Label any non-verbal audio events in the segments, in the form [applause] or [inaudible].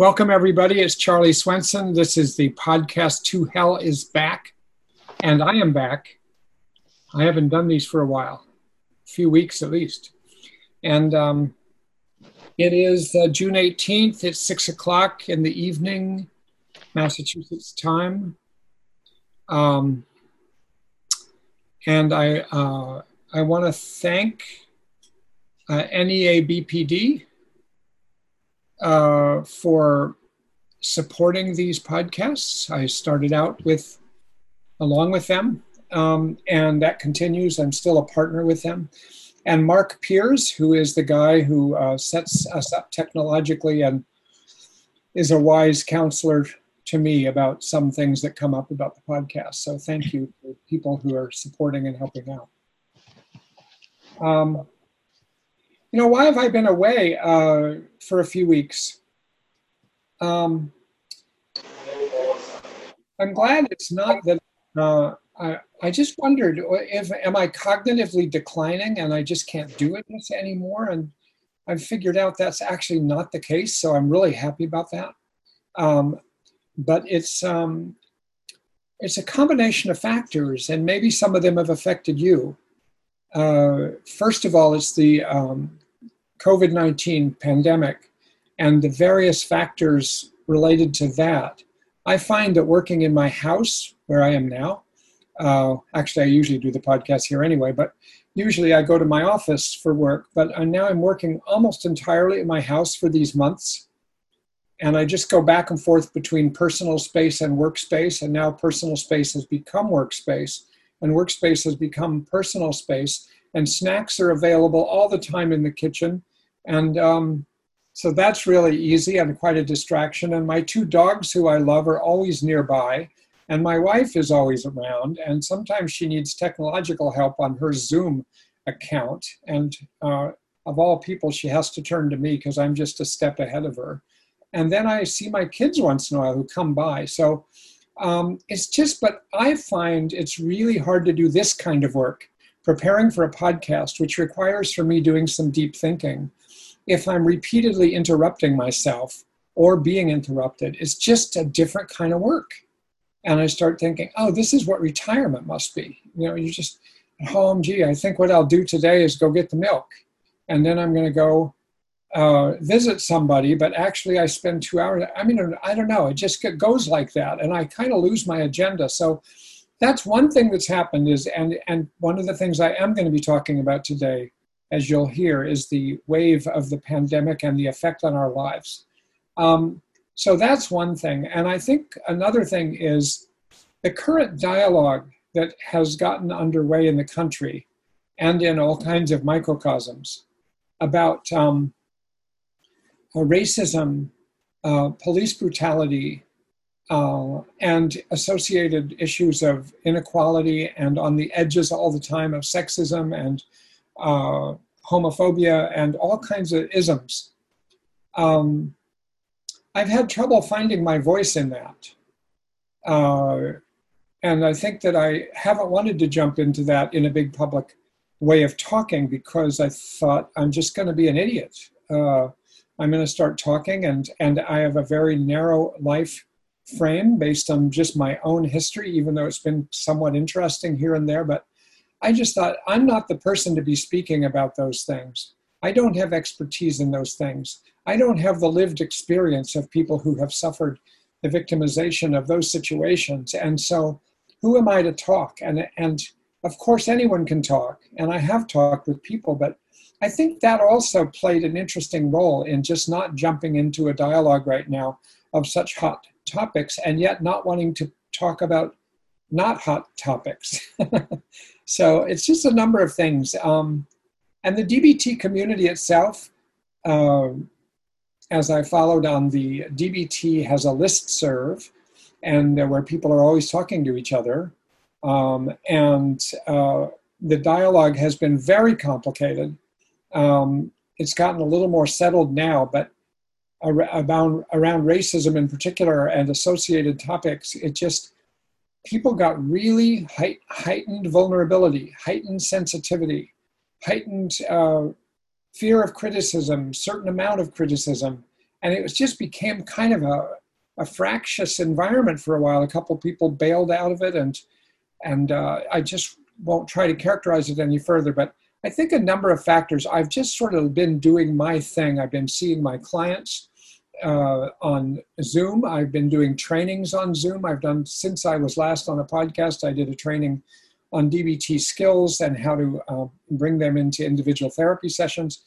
Welcome, everybody. It's Charlie Swenson. This is the podcast To Hell is Back, and I am back. I haven't done these for a while, a few weeks at least. And um, it is uh, June 18th. It's six o'clock in the evening, Massachusetts time. Um, and I, uh, I want to thank uh, NEA BPD uh, for supporting these podcasts. I started out with, along with them, um, and that continues. I'm still a partner with them. And Mark Piers, who is the guy who uh, sets us up technologically and is a wise counselor to me about some things that come up about the podcast. So thank you for people who are supporting and helping out. Um, you know, why have I been away uh, for a few weeks? Um, I'm glad it's not that. Uh, I, I just wondered if am I cognitively declining and I just can't do it anymore, and I've figured out that's actually not the case. So I'm really happy about that. Um, but it's um, it's a combination of factors, and maybe some of them have affected you. Uh, first of all, it's the um, COVID 19 pandemic and the various factors related to that. I find that working in my house, where I am now, uh, actually, I usually do the podcast here anyway, but usually I go to my office for work. But now I'm working almost entirely in my house for these months. And I just go back and forth between personal space and workspace. And now personal space has become workspace, and workspace has become personal space and snacks are available all the time in the kitchen. And um, so that's really easy and quite a distraction. And my two dogs, who I love, are always nearby. And my wife is always around. And sometimes she needs technological help on her Zoom account. And uh, of all people, she has to turn to me because I'm just a step ahead of her. And then I see my kids once in a while who come by. So um, it's just, but I find it's really hard to do this kind of work preparing for a podcast, which requires for me doing some deep thinking, if I'm repeatedly interrupting myself or being interrupted, it's just a different kind of work. And I start thinking, oh, this is what retirement must be. You know, you just at home, gee, I think what I'll do today is go get the milk. And then I'm going to go uh, visit somebody, but actually I spend two hours. I mean, I don't know. It just goes like that. And I kind of lose my agenda. So that's one thing that's happened is and and one of the things i am going to be talking about today as you'll hear is the wave of the pandemic and the effect on our lives. Um, so that's one thing. And i think another thing is the current dialogue that has gotten underway in the country and in all kinds of microcosms about um, racism uh, police brutality uh, and associated issues of inequality and on the edges all the time of sexism and uh, homophobia and all kinds of isms. Um, I've had trouble finding my voice in that. Uh, and I think that I haven't wanted to jump into that in a big public way of talking because I thought I'm just going to be an idiot. Uh, I'm going to start talking, and, and I have a very narrow life frame based on just my own history, even though it's been somewhat interesting here and there. But I just thought, I'm not the person to be speaking about those things. I don't have expertise in those things. I don't have the lived experience of people who have suffered the victimization of those situations. And so, who am I to talk? And, and of course, anyone can talk, and I have talked with people, but I think that also played an interesting role in just not jumping into a dialogue right now of such hot topics and yet not wanting to talk about not hot topics. [laughs] so it's just a number of things. Um, and the DBT community itself, um, as I followed on the DBT has a list serve and uh, where people are always talking to each other. Um, and uh, the dialogue has been very complicated. Um, it's gotten a little more settled now, but around racism in particular and associated topics, it just people got really height, heightened vulnerability, heightened sensitivity, heightened uh, fear of criticism, certain amount of criticism, and it was just became kind of a, a fractious environment for a while. A couple people bailed out of it, and and uh, I just won't try to characterize it any further. But I think a number of factors. I've just sort of been doing my thing. I've been seeing my clients uh, on Zoom. I've been doing trainings on Zoom. I've done since I was last on a podcast. I did a training on DBT skills and how to uh, bring them into individual therapy sessions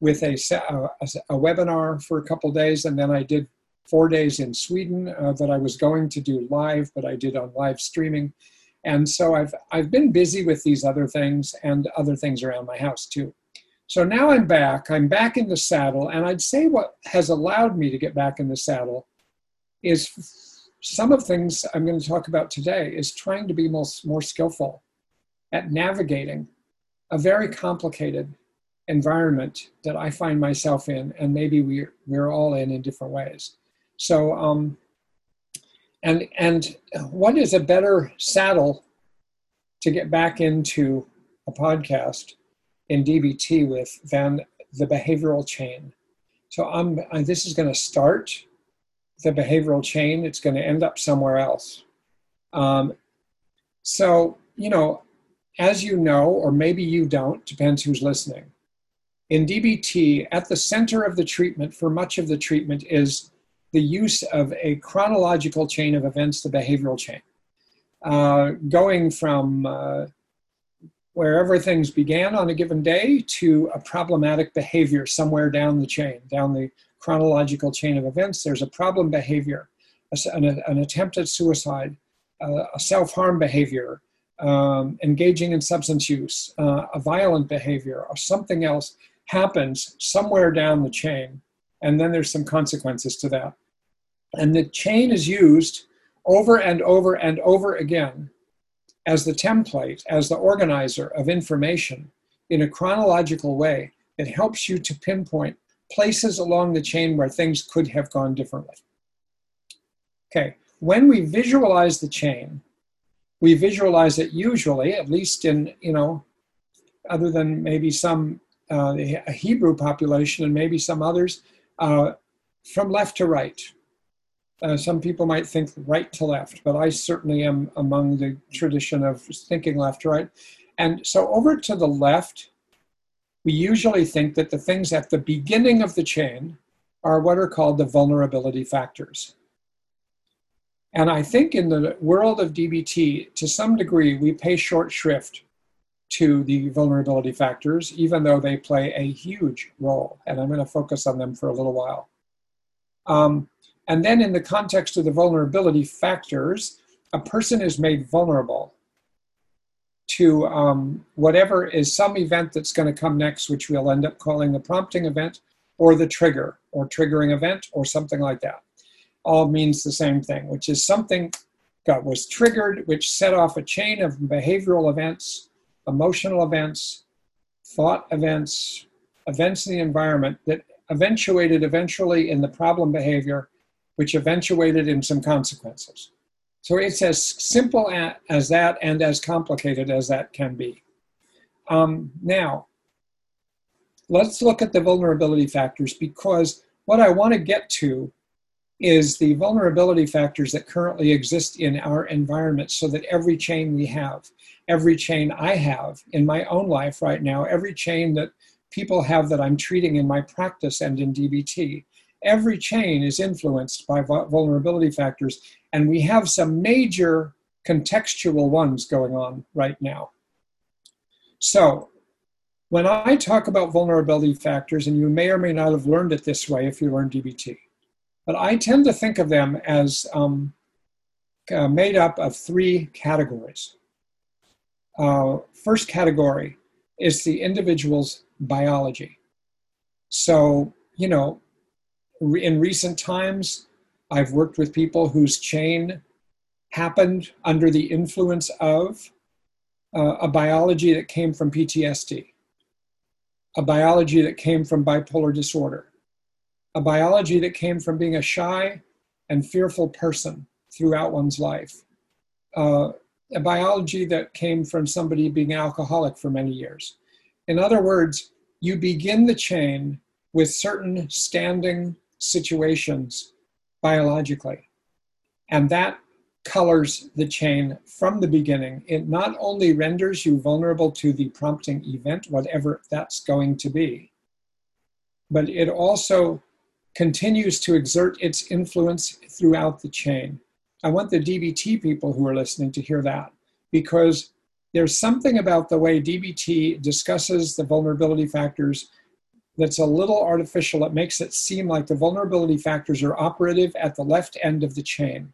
with a, a, a webinar for a couple days. And then I did four days in Sweden uh, that I was going to do live, but I did on live streaming. And so I've, I've been busy with these other things and other things around my house too. So now I'm back. I'm back in the saddle. And I'd say what has allowed me to get back in the saddle is some of the things I'm going to talk about today is trying to be more, more skillful at navigating a very complicated environment that I find myself in, and maybe we're, we're all in in different ways. So, um, and, and what is a better saddle to get back into a podcast in DBT with than the behavioral chain? So I'm, I, this is going to start the behavioral chain. It's going to end up somewhere else. Um, so, you know, as you know, or maybe you don't, depends who's listening. In DBT, at the center of the treatment for much of the treatment is the use of a chronological chain of events, the behavioral chain, uh, going from uh, wherever things began on a given day to a problematic behavior somewhere down the chain, down the chronological chain of events. There's a problem behavior, an, an attempt at suicide, uh, a self harm behavior, um, engaging in substance use, uh, a violent behavior, or something else happens somewhere down the chain, and then there's some consequences to that. And the chain is used over and over and over again as the template, as the organizer of information in a chronological way that helps you to pinpoint places along the chain where things could have gone differently. Okay, when we visualize the chain, we visualize it usually, at least in, you know, other than maybe some uh, Hebrew population and maybe some others, uh, from left to right. Uh, some people might think right to left, but I certainly am among the tradition of thinking left to right. And so over to the left, we usually think that the things at the beginning of the chain are what are called the vulnerability factors. And I think in the world of DBT, to some degree, we pay short shrift to the vulnerability factors, even though they play a huge role. And I'm going to focus on them for a little while. Um, and then, in the context of the vulnerability factors, a person is made vulnerable to um, whatever is some event that's going to come next, which we'll end up calling the prompting event or the trigger or triggering event or something like that. All means the same thing, which is something that was triggered, which set off a chain of behavioral events, emotional events, thought events, events in the environment that eventuated eventually in the problem behavior, which eventuated in some consequences. So it's as simple as that and as complicated as that can be. Um, now, let's look at the vulnerability factors because what I want to get to is the vulnerability factors that currently exist in our environment so that every chain we have, every chain I have in my own life right now, every chain that people have that I'm treating in my practice and in DBT, every chain is influenced by vulnerability factors. And we have some major contextual ones going on right now. So, when I talk about vulnerability factors, and you may or may not have learned it this way if you learn DBT, but I tend to think of them as um, uh, made up of three categories. Uh, first category is the individual's biology. So, you know, in recent times, I've worked with people whose chain happened under the influence of uh, a biology that came from PTSD, a biology that came from bipolar disorder, a biology that came from being a shy and fearful person throughout one's life, uh, a biology that came from somebody being alcoholic for many years. In other words, you begin the chain with certain standing situations biologically. And that colors the chain from the beginning. It not only renders you vulnerable to the prompting event, whatever that's going to be, but it also continues to exert its influence throughout the chain. I want the DBT people who are listening to hear that because there's something about the way DBT discusses the vulnerability factors that's a little artificial. It makes it seem like the vulnerability factors are operative at the left end of the chain.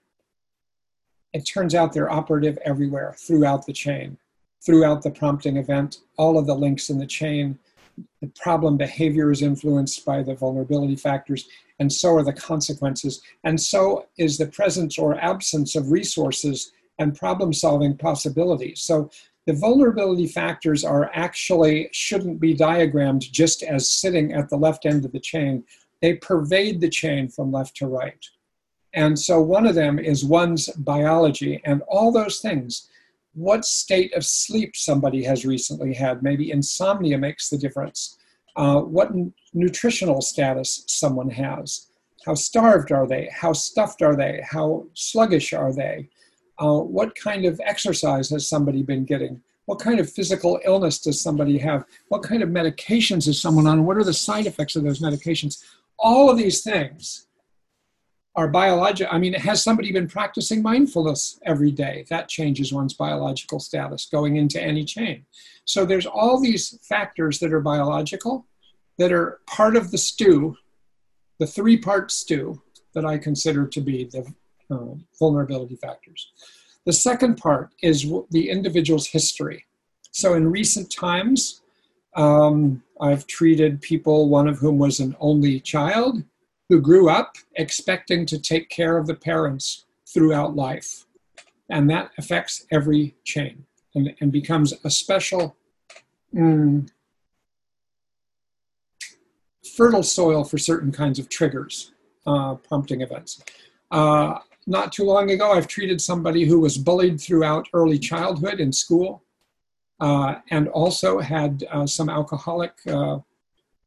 It turns out they're operative everywhere throughout the chain, throughout the prompting event, all of the links in the chain. The problem behavior is influenced by the vulnerability factors, and so are the consequences. And so is the presence or absence of resources and problem solving possibilities. So the vulnerability factors are actually shouldn't be diagrammed just as sitting at the left end of the chain. They pervade the chain from left to right. And so one of them is one's biology and all those things. What state of sleep somebody has recently had, maybe insomnia makes the difference. Uh, what n- nutritional status someone has. How starved are they? How stuffed are they? How sluggish are they? Uh, what kind of exercise has somebody been getting? What kind of physical illness does somebody have? What kind of medications is someone on? What are the side effects of those medications? All of these things are biological. I mean, has somebody been practicing mindfulness every day? That changes one's biological status going into any chain. So there's all these factors that are biological that are part of the stew, the three part stew that I consider to be the uh, vulnerability factors. The second part is the individual's history. So in recent times, um, I've treated people, one of whom was an only child, who grew up expecting to take care of the parents throughout life. And that affects every chain and, and becomes a special mm, fertile soil for certain kinds of triggers, uh, prompting events. Uh, not too long ago, I've treated somebody who was bullied throughout early childhood in school uh, and also had uh, some alcoholic uh,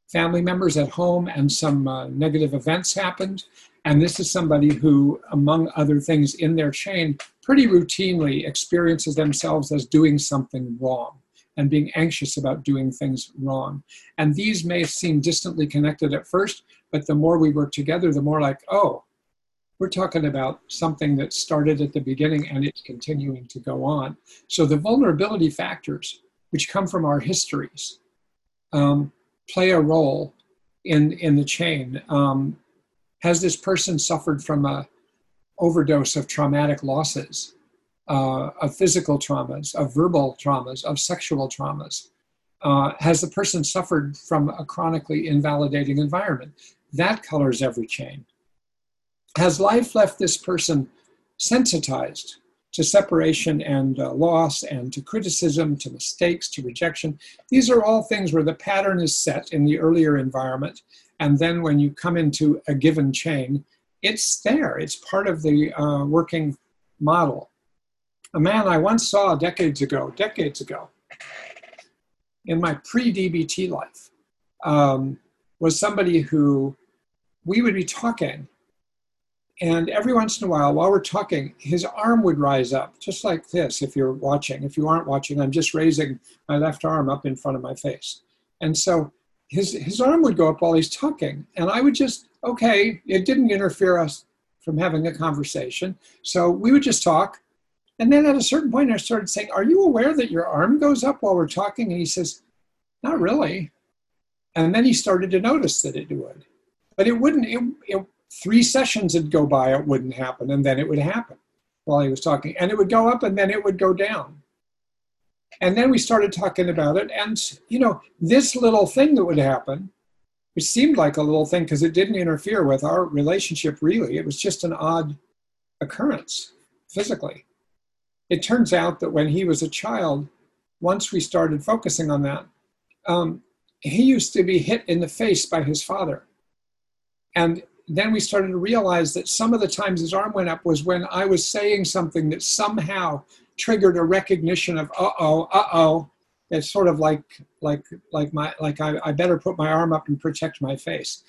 family members at home and some uh, negative events happened. And this is somebody who, among other things in their chain, pretty routinely experiences themselves as doing something wrong and being anxious about doing things wrong. And these may seem distantly connected at first, but the more we work together, the more like, oh, we're talking about something that started at the beginning and it's continuing to go on. So the vulnerability factors, which come from our histories, um, play a role in in the chain. Um, has this person suffered from a overdose of traumatic losses, uh, of physical traumas, of verbal traumas, of sexual traumas? Uh, has the person suffered from a chronically invalidating environment? That colors every chain. Has life left this person sensitized to separation and uh, loss and to criticism, to mistakes, to rejection. These are all things where the pattern is set in the earlier environment. And then when you come into a given chain, it's there, it's part of the uh, working model. A man I once saw decades ago, decades ago, in my pre DBT life, um, was somebody who we would be talking and every once in a while, while we're talking, his arm would rise up, just like this, if you're watching. If you aren't watching, I'm just raising my left arm up in front of my face. And so his, his arm would go up while he's talking. And I would just, okay, it didn't interfere us from having a conversation. So we would just talk. And then at a certain point, I started saying, Are you aware that your arm goes up while we're talking? And he says, Not really. And then he started to notice that it would. But it wouldn't, it, it three sessions would go by, it wouldn't happen, and then it would happen while he was talking. And it would go up and then it would go down. And then we started talking about it. And, you know, this little thing that would happen, which seemed like a little thing because it didn't interfere with our relationship really, it was just an odd occurrence physically. It turns out that when he was a child, once we started focusing on that, um, he used to be hit in the face by his father. And then we started to realize that some of the times his arm went up was when I was saying something that somehow triggered a recognition of uh oh, uh oh. It's sort of like like like my like I, I better put my arm up and protect my face.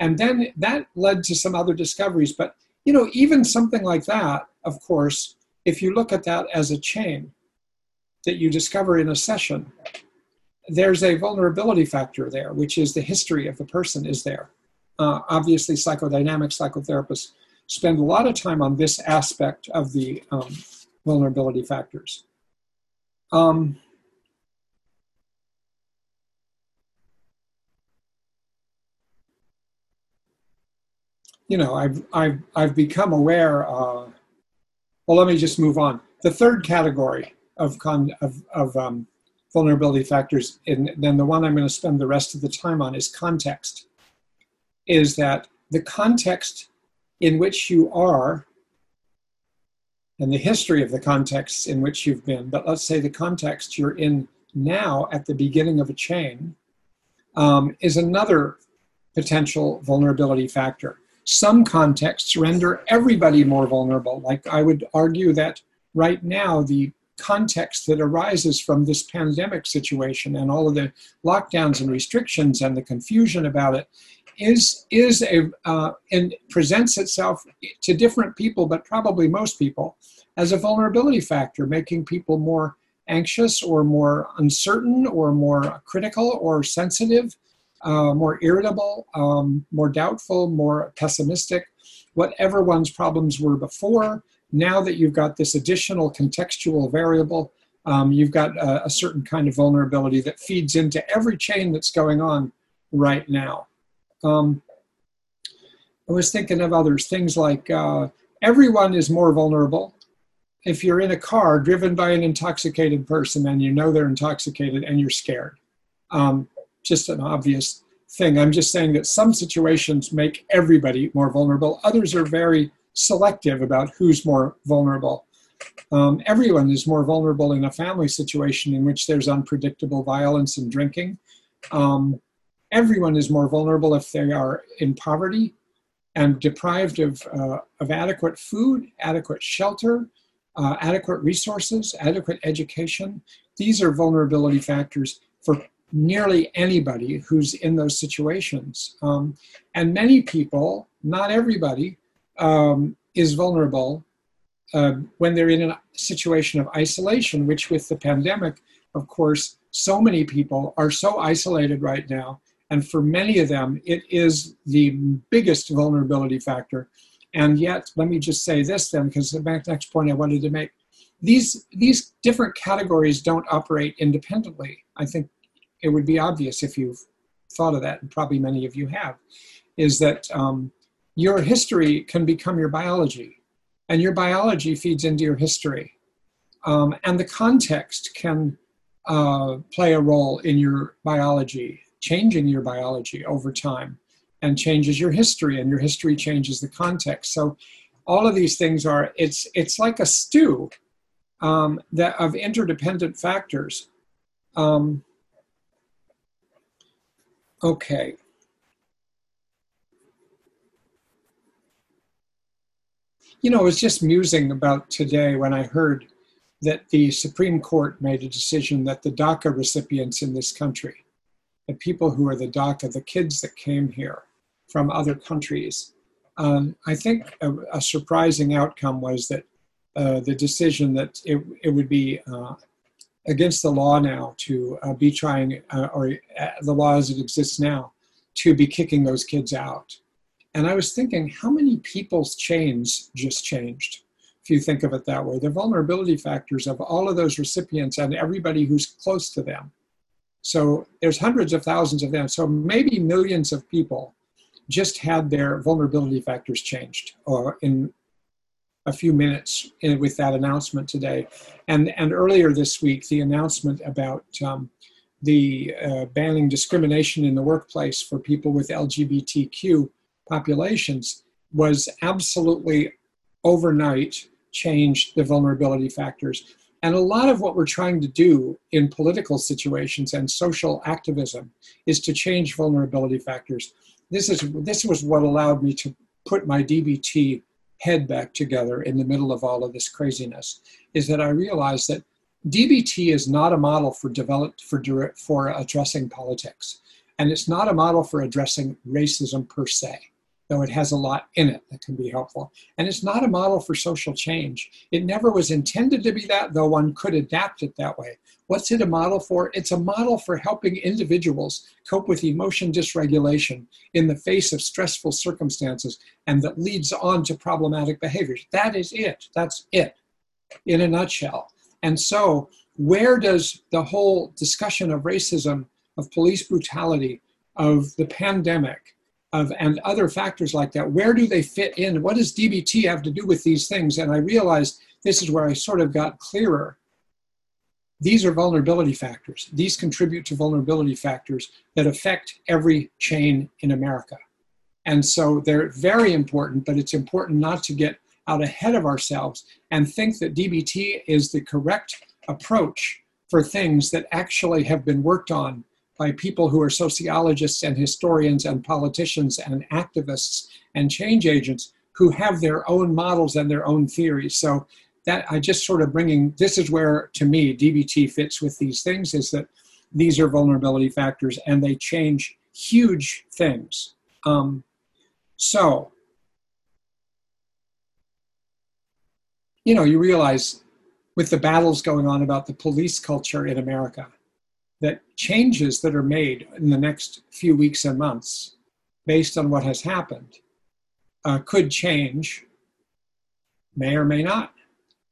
And then that led to some other discoveries. But, you know, even something like that, of course, if you look at that as a chain that you discover in a session, there's a vulnerability factor there, which is the history of the person is there. Uh, obviously, psychodynamic psychotherapists spend a lot of time on this aspect of the um, vulnerability factors. Um, you know, I've, I've, I've become aware, uh, well, let me just move on. The third category of, con, of, of um, vulnerability factors, and then the one I'm going to spend the rest of the time on is context, is that the context in which you are and the history of the context in which you've been, but let's say the context you're in now at the beginning of a chain, um, is another potential vulnerability factor. Some contexts render everybody more vulnerable. Like I would argue that right now, the context that arises from this pandemic situation and all of the lockdowns and restrictions and the confusion about it is is a uh, and presents itself to different people, but probably most people, as a vulnerability factor, making people more anxious or more uncertain or more critical or sensitive, uh, more irritable, um, more doubtful, more pessimistic, whatever one's problems were before. Now that you've got this additional contextual variable, um, you've got a, a certain kind of vulnerability that feeds into every chain that's going on right now. Um, I was thinking of others, things like uh, everyone is more vulnerable. If you're in a car driven by an intoxicated person and you know they're intoxicated and you're scared, um, just an obvious thing. I'm just saying that some situations make everybody more vulnerable. Others are very selective about who's more vulnerable. Um, everyone is more vulnerable in a family situation in which there's unpredictable violence and drinking. Um, everyone is more vulnerable if they are in poverty and deprived of, uh, of adequate food, adequate shelter, uh, adequate resources, adequate education. These are vulnerability factors for nearly anybody who's in those situations. Um, and many people, not everybody, um, is vulnerable uh, when they're in a situation of isolation, which with the pandemic, of course, so many people are so isolated right now and for many of them, it is the biggest vulnerability factor. And yet, let me just say this then, because the next point I wanted to make. These, these different categories don't operate independently. I think it would be obvious if you've thought of that, and probably many of you have, is that um, your history can become your biology, and your biology feeds into your history. Um, and the context can uh, play a role in your biology changing your biology over time and changes your history and your history changes the context. So all of these things are it's it's like a stew um, that of interdependent factors. Um, okay. You know, I was just musing about today when I heard that the Supreme Court made a decision that the DACA recipients in this country the people who are the DACA, the kids that came here from other countries. Um, I think a, a, surprising outcome was that uh, the decision that it, it would be uh, against the law now to uh, be trying, uh, or uh, the law as it exists now, to be kicking those kids out. And I was thinking, how many people's chains just changed? If you think of it that way, the vulnerability factors of all of those recipients and everybody who's close to them so there's hundreds of thousands of them. So maybe millions of people just had their vulnerability factors changed or in a few minutes in, with that announcement today. And, and earlier this week, the announcement about um, the uh, banning discrimination in the workplace for people with LGBTQ populations was absolutely overnight changed the vulnerability factors. And a lot of what we're trying to do in political situations and social activism is to change vulnerability factors. This is this was what allowed me to put my DBT head back together in the middle of all of this craziness. Is that I realized that DBT is not a model for developed for for addressing politics. And it's not a model for addressing racism per se, though it has a lot in it that can be helpful. And it's not a model for social change. It never was intended to be that, though one could adapt it that way. What's it a model for? It's a model for helping individuals cope with emotion dysregulation in the face of stressful circumstances and that leads on to problematic behaviors. That is it. That's it in a nutshell. And so, where does the whole discussion of racism, of police brutality, of the pandemic, of and other factors like that, where do they fit in? What does DBT have to do with these things? And I realized this is where I sort of got clearer. These are vulnerability factors. These contribute to vulnerability factors that affect every chain in America. And so they're very important, but it's important not to get out ahead of ourselves and think that DBT is the correct approach for things that actually have been worked on by people who are sociologists and historians and politicians and activists and change agents who have their own models and their own theories. So that I just sort of bringing this is where to me DBT fits with these things is that these are vulnerability factors and they change huge things. Um, so you know, you realize with the battles going on about the police culture in America, that changes that are made in the next few weeks and months based on what has happened uh, could change, may or may not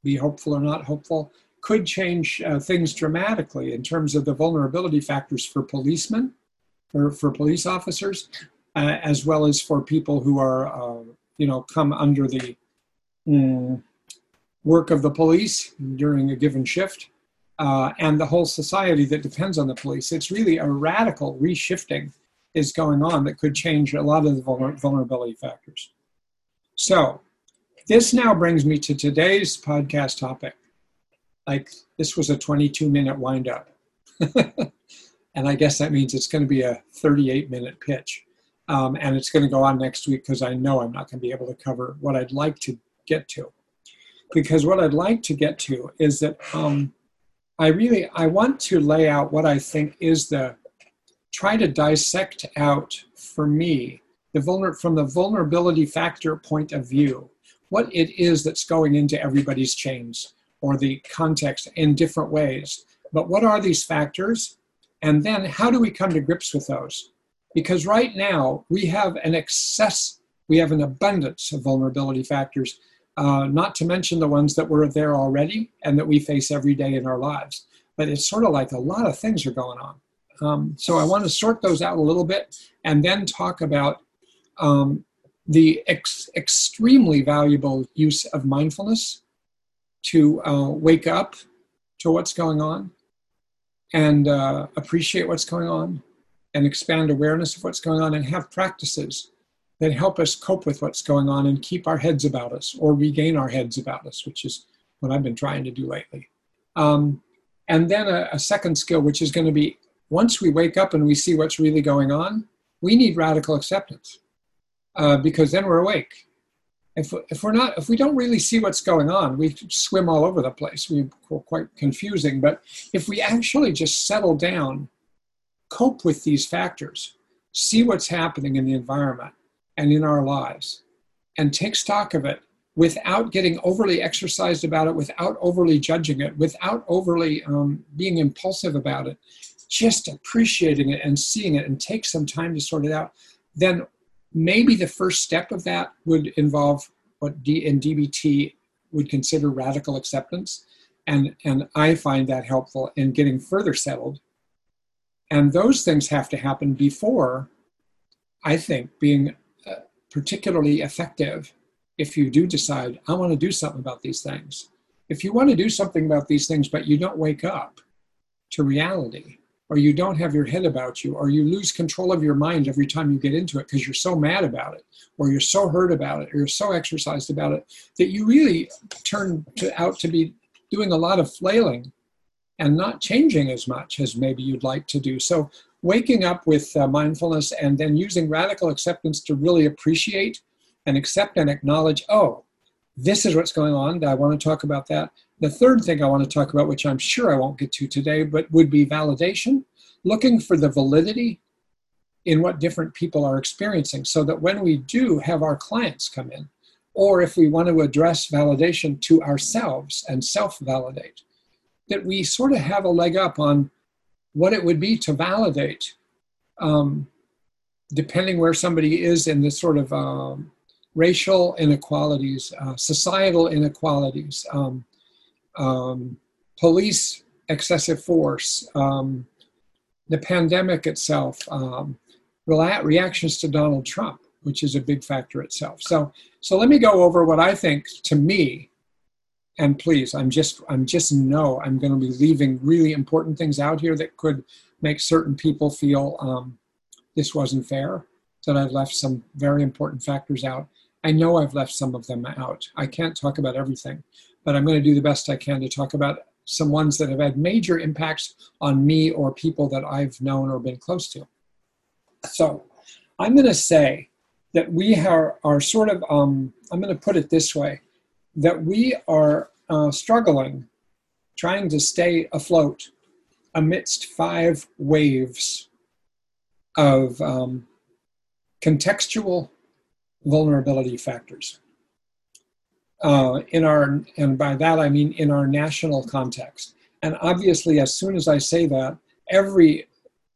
be hopeful or not hopeful, could change uh, things dramatically in terms of the vulnerability factors for policemen, or for police officers, uh, as well as for people who are, uh, you know, come under the mm, work of the police during a given shift, uh, and the whole society that depends on the police. It's really a radical reshifting is going on that could change a lot of the vulnerability factors. So, this now brings me to today's podcast topic. Like, this was a 22 minute wind up. [laughs] and I guess that means it's going to be a 38 minute pitch. Um, and it's going to go on next week because I know I'm not going to be able to cover what I'd like to get to because what I'd like to get to is that um, I really I want to lay out what I think is the try to dissect out for me the vulner, from the vulnerability factor point of view what it is that's going into everybody's chains or the context in different ways. But what are these factors? And then how do we come to grips with those? Because right now we have an excess, we have an abundance of vulnerability factors uh, not to mention the ones that were there already and that we face every day in our lives. But it's sort of like a lot of things are going on. Um, so I want to sort those out a little bit and then talk about um, the ex- extremely valuable use of mindfulness to uh, wake up to what's going on and uh, appreciate what's going on and expand awareness of what's going on and have practices that help us cope with what's going on and keep our heads about us or regain our heads about us, which is what I've been trying to do lately. Um, and then a, a second skill, which is going to be once we wake up and we see what's really going on, we need radical acceptance uh, because then we're awake. If, if we're not, if we don't really see what's going on, we swim all over the place. We're quite confusing. But if we actually just settle down, cope with these factors, see what's happening in the environment, and in our lives and take stock of it without getting overly exercised about it, without overly judging it, without overly um, being impulsive about it, just appreciating it and seeing it and take some time to sort it out, then maybe the first step of that would involve what D- in DBT would consider radical acceptance. And, and I find that helpful in getting further settled. And those things have to happen before, I think, being particularly effective if you do decide, I want to do something about these things. If you want to do something about these things, but you don't wake up to reality, or you don't have your head about you, or you lose control of your mind every time you get into it because you're so mad about it, or you're so hurt about it, or you're so exercised about it, that you really turn to, out to be doing a lot of flailing and not changing as much as maybe you'd like to do. So waking up with uh, mindfulness and then using radical acceptance to really appreciate and accept and acknowledge, oh, this is what's going on. I want to talk about that. The third thing I want to talk about, which I'm sure I won't get to today, but would be validation, looking for the validity in what different people are experiencing so that when we do have our clients come in, or if we want to address validation to ourselves and self validate, that we sort of have a leg up on what it would be to validate, um, depending where somebody is in this sort of um, racial inequalities, uh, societal inequalities, um, um police excessive force, um, the pandemic itself, reactions to Donald Trump, which is a big factor itself. So, so let me go over what I think to me, and please, I'm just, I'm just know I'm going to be leaving really important things out here that could make certain people feel um, this wasn't fair. That I've left some very important factors out. I know I've left some of them out. I can't talk about everything, but I'm going to do the best I can to talk about some ones that have had major impacts on me or people that I've known or been close to. So I'm going to say that we are, are sort of, um, I'm going to put it this way, that we are uh, struggling, trying to stay afloat amidst five waves of um, contextual vulnerability factors. Uh, in our, and by that I mean in our national context. And obviously, as soon as I say that, every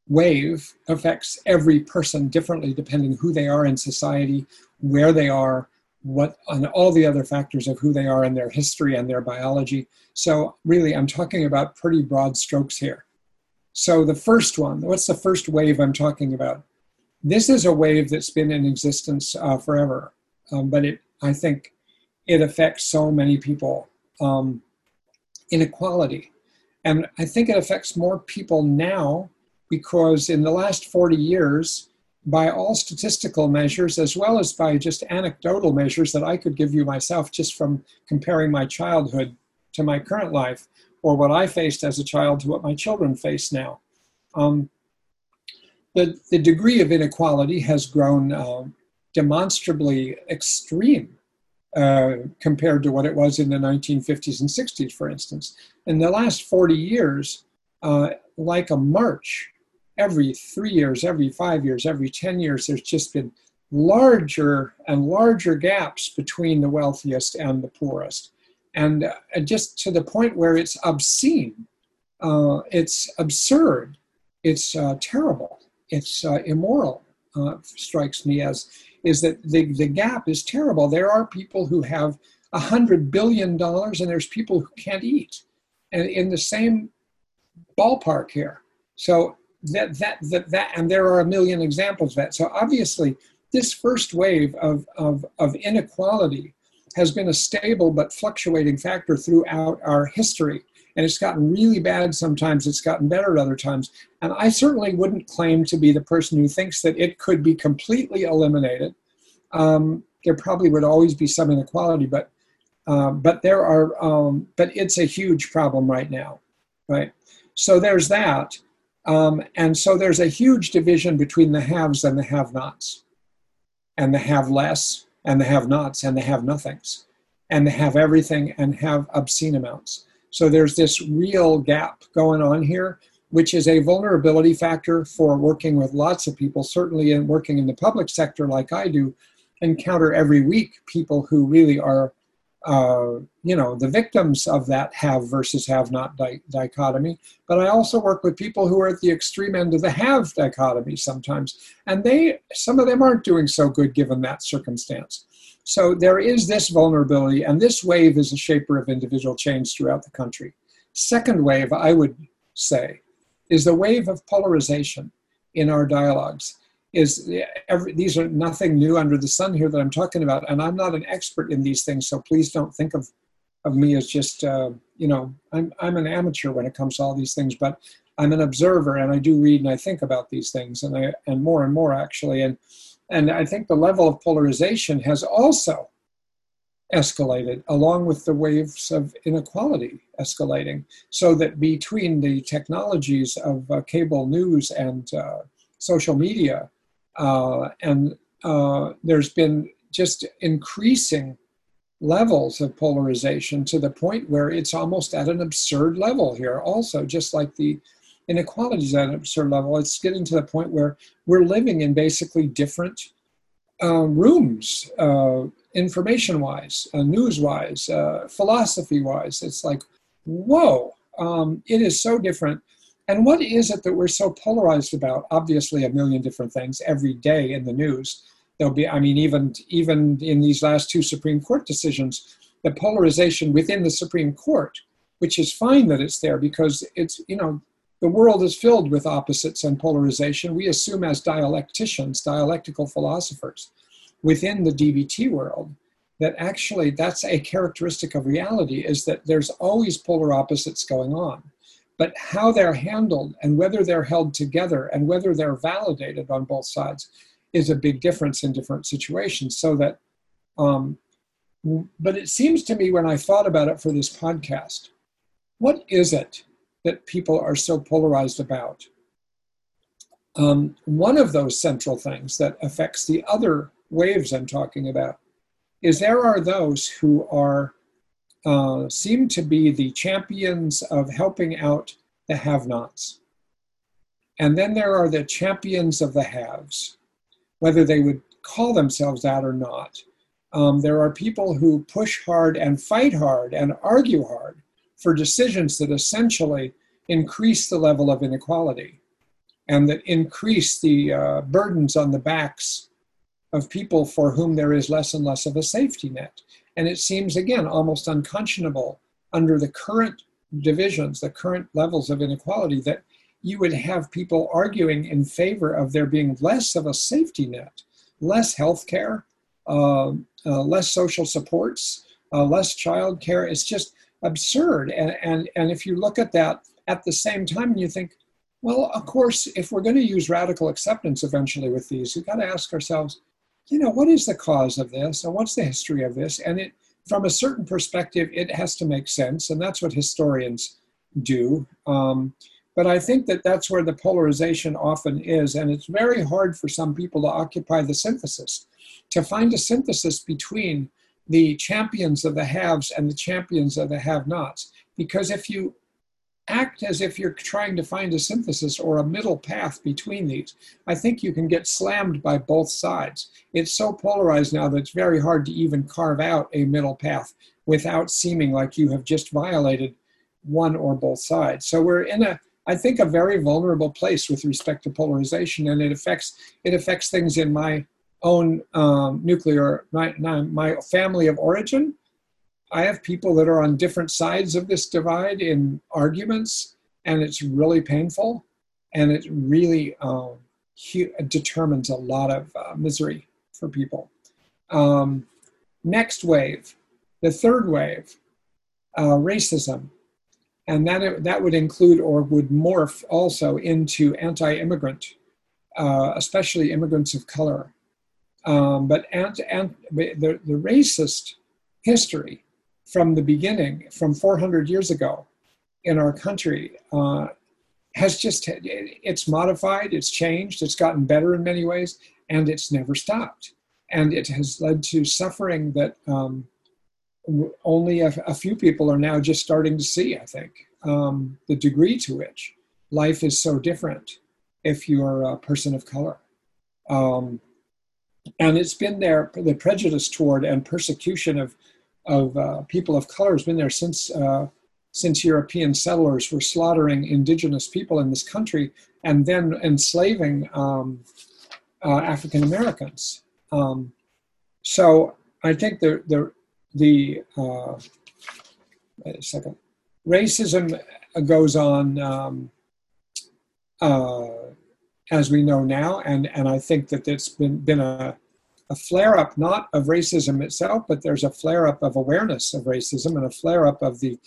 wave affects every person differently depending who they are in society, where they are, what, and all the other factors of who they are and their history and their biology. So, really, I'm talking about pretty broad strokes here. So, the first one, what's the first wave I'm talking about? This is a wave that's been in existence uh, forever, um, but it, I think, it affects so many people. Um, inequality. And I think it affects more people now because in the last 40 years, by all statistical measures, as well as by just anecdotal measures that I could give you myself just from comparing my childhood to my current life, or what I faced as a child to what my children face now. Um, the, the degree of inequality has grown uh, demonstrably extreme uh, compared to what it was in the 1950s and 60s, for instance. In the last 40 years, uh, like a march, every three years, every five years, every 10 years, there's just been larger and larger gaps between the wealthiest and the poorest. And uh, just to the point where it's obscene, uh, it's absurd, it's uh, terrible, it's immoral, strikes me as is that the, the gap is terrible. There are people who have a hundred billion dollars and there's people who can't eat. And in the same ballpark here. So that that that, that and there are a million examples of that. So obviously this first wave of, of, of inequality has been a stable but fluctuating factor throughout our history. And it's gotten really bad sometimes, it's gotten better at other times. And I certainly wouldn't claim to be the person who thinks that it could be completely eliminated. Um, there probably would always be some inequality, but uh, but there are um, but it's a huge problem right now, right? So there's that, um, and so there's a huge division between the haves and the have-nots, and the have less and the have-nots and the have-nothings, and the have everything and have obscene amounts. So there's this real gap going on here, which is a vulnerability factor for working with lots of people, certainly in working in the public sector like I do, encounter every week people who really are, uh, you know, the victims of that have versus have not di- dichotomy. But I also work with people who are at the extreme end of the have dichotomy sometimes. And they, some of them aren't doing so good given that circumstance. So there is this vulnerability, and this wave is a shaper of individual change throughout the country. Second wave, I would say, is the wave of polarization in our dialogues. Is every, these are nothing new under the sun here that I'm talking about, and I'm not an expert in these things, so please don't think of of me as just uh, you know I'm I'm an amateur when it comes to all these things, but I'm an observer and I do read and I think about these things, and I and more and more actually, and and I think the level of polarization has also escalated along with the waves of inequality escalating so that between the technologies of uh, cable news and uh, social media uh, and uh, there's been just increasing levels of polarization to the point where it's almost at an absurd level here also just like the inequalities at a certain level. It's getting to the point where we're living in basically different uh, rooms, uh, information wise, uh, news wise, uh, philosophy wise. It's like, whoa, um, it is so different. And what is it that we're so polarized about? Obviously, a million different things every day in the news. There'll be, I mean, even even in these last two Supreme Court decisions, the polarization within the Supreme Court, which is fine that it's there because it's you know the world is filled with opposites and polarization. We assume as dialecticians, dialectical philosophers, within the DBT world, that actually that's a characteristic of reality is that there's always polar opposites going on. But how they're handled and whether they're held together and whether they're validated on both sides is a big difference in different situations. So that, um, but it seems to me when I thought about it for this podcast, what is it that people are so polarized about. Um, one of those central things that affects the other waves I'm talking about is there are those who are uh, seem to be the champions of helping out the have-nots, and then there are the champions of the haves, whether they would call themselves that or not. Um, there are people who push hard and fight hard and argue hard for decisions that essentially increase the level of inequality and that increase the uh, burdens on the backs of people for whom there is less and less of a safety net. And it seems, again, almost unconscionable under the current divisions, the current levels of inequality, that you would have people arguing in favor of there being less of a safety net, less health care, uh, uh, less social supports, uh, less child care. It's just absurd. And, and, and if you look at that at the same time, and you think, well, of course, if we're going to use radical acceptance eventually with these, we've got to ask ourselves, you know, what is the cause of this and what's the history of this? And it, from a certain perspective, it has to make sense, and that's what historians do. Um, but I think that that's where the polarization often is, and it's very hard for some people to occupy the synthesis, to find a synthesis between the champions of the haves and the champions of the have nots. Because if you act as if you're trying to find a synthesis or a middle path between these, I think you can get slammed by both sides. It's so polarized now that it's very hard to even carve out a middle path without seeming like you have just violated one or both sides. So we're in a I think a very vulnerable place with respect to polarization, and it affects it affects things in my own um, nuclear, my, my family of origin. I have people that are on different sides of this divide in arguments, and it's really painful, and it really um, determines a lot of uh, misery for people. Um, next wave, the third wave, uh, racism, and that that would include or would morph also into anti-immigrant, uh, especially immigrants of color. Um, but the, the racist history from the beginning, from 400 years ago in our country, uh, has just, it's modified, it's changed, it's gotten better in many ways, and it's never stopped. And it has led to suffering that um, only a, a, few people are now just starting to see, I think, um, the degree to which life is so different if you're a person of color. Um, and it's been there the prejudice toward and persecution of of uh, people of color has been there since uh, since European settlers were slaughtering indigenous people in this country and then enslaving um, uh, African Americans. Um, so I think the the the uh, wait a second racism goes on um, uh, as we know now, and and I think that it's been been a a flare up not of racism itself, but there's a flare up of awareness of racism and a flare up of the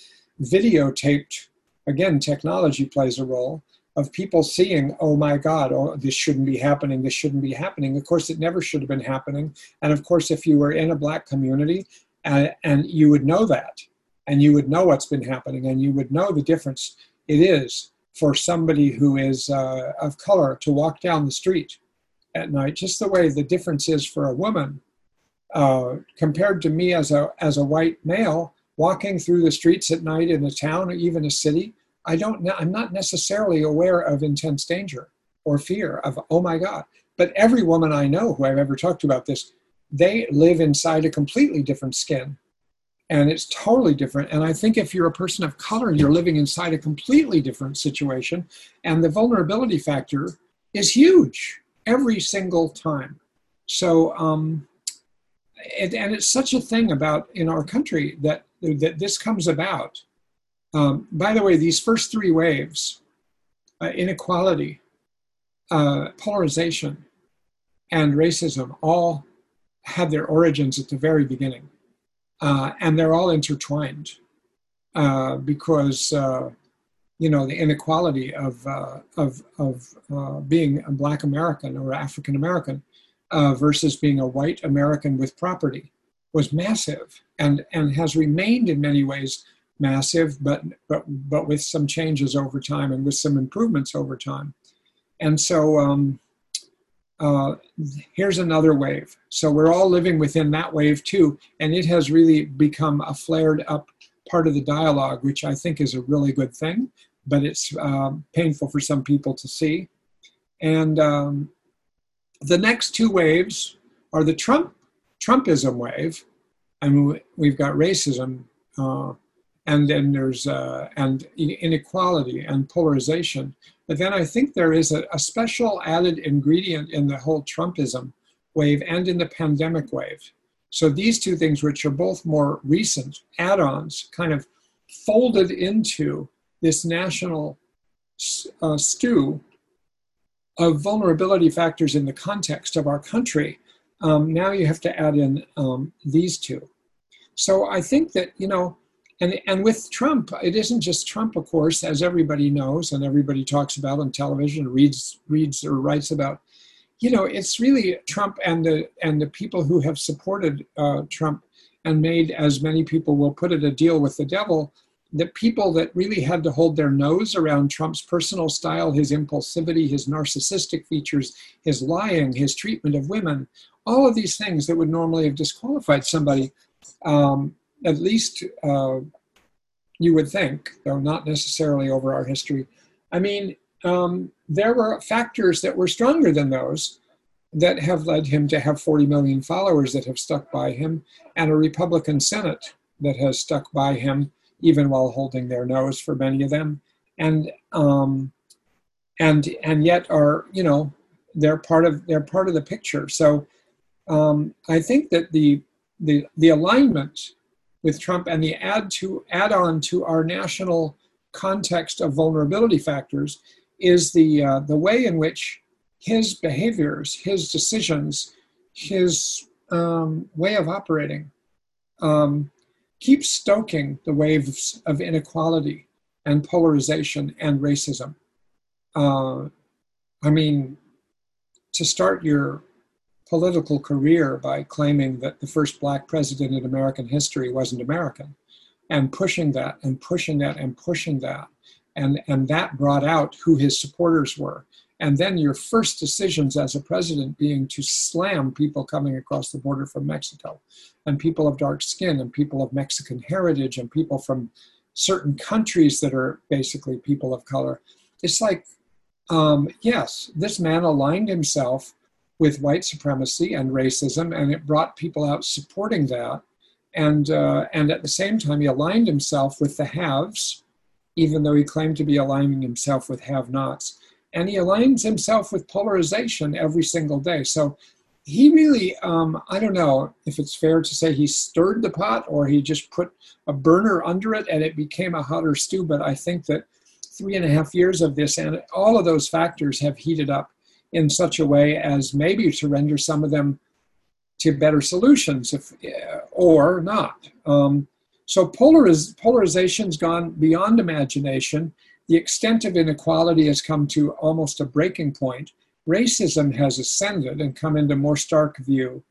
videotaped. Again, technology plays a role of people seeing, oh my God, oh, this shouldn't be happening, this shouldn't be happening. Of course, it never should have been happening. And of course, if you were in a black community and, uh, and you would know that, and you would know what's been happening, and you would know the difference it is for somebody who is uh, of color to walk down the street at night, just the way the difference is for a woman uh, compared to me as a, as a white male walking through the streets at night in a town or even a city. I don't. I'm not necessarily aware of intense danger or fear of oh my god. But every woman I know who I've ever talked to about this, they live inside a completely different skin, and it's totally different. And I think if you're a person of color, you're living inside a completely different situation, and the vulnerability factor is huge every single time. So, um, it, and it's such a thing about in our country that that this comes about. Um, by the way, these first three waves, uh, inequality, uh, polarization, and racism, all had their origins at the very beginning, uh, and they're all intertwined uh, because uh, you know the inequality of uh, of of being a Black American or African American uh, versus being a white American with property was massive and, and has remained in many ways massive, but, but, but with some changes over time and with some improvements over time. And so um, uh, here's another wave. So we're all living within that wave too, and it has really become a flared up part of the dialogue, which I think is a really good thing, but it's um, painful for some people to see. And um, the next two waves are the Trump Trumpism wave, and we've got racism, uh, and then there's uh, and inequality and polarization. But then I think there is a, a special added ingredient in the whole Trumpism wave and in the pandemic wave. So these two things, which are both more recent add-ons, kind of folded into this national uh, stew of vulnerability factors in the context of our country, um, now you have to add in um, these two. So I think that, you know, and, and with Trump, it isn't just Trump, of course, as everybody knows and everybody talks about on television, reads, reads or writes about. You know, it's really Trump and the and the people who have supported uh, Trump and made, as many people will put it, a deal with the devil that people that really had to hold their nose around Trump's personal style, his impulsivity, his narcissistic features, his lying, his treatment of women, all of these things that would normally have disqualified somebody, um, at least uh, you would think, though not necessarily over our history. I mean, um, there were factors that were stronger than those that have led him to have 40 million followers that have stuck by him and a Republican Senate that has stuck by him even while holding their nose for many of them, and um, and and yet are you know they're part of they're part of the picture. So um, I think that the the the alignment with Trump and the add to add on to our national context of vulnerability factors is the uh, the way in which his behaviors, his decisions, his um, way of operating um, keep stoking the waves of inequality and polarization and racism. Uh, I mean, to start your political career by claiming that the first black president in American history wasn't American, and pushing that and pushing that and pushing that, and, and that brought out who his supporters were and then your first decisions as a president being to slam people coming across the border from Mexico, and people of dark skin, and people of Mexican heritage, and people from certain countries that are basically people of color. It's like, um, yes, this man aligned himself with white supremacy and racism, and it brought people out supporting that. And, uh, and at the same time, he aligned himself with the haves, even though he claimed to be aligning himself with have nots and he aligns himself with polarization every single day. So he really, um, I don't know if it's fair to say he stirred the pot or he just put a burner under it and it became a hotter stew. But I think that three and a half years of this and all of those factors have heated up in such a way as maybe to render some of them to better solutions if, or not. Um, so polariz- polarization's gone beyond imagination the extent of inequality has come to almost a breaking point. Racism has ascended and come into more stark view,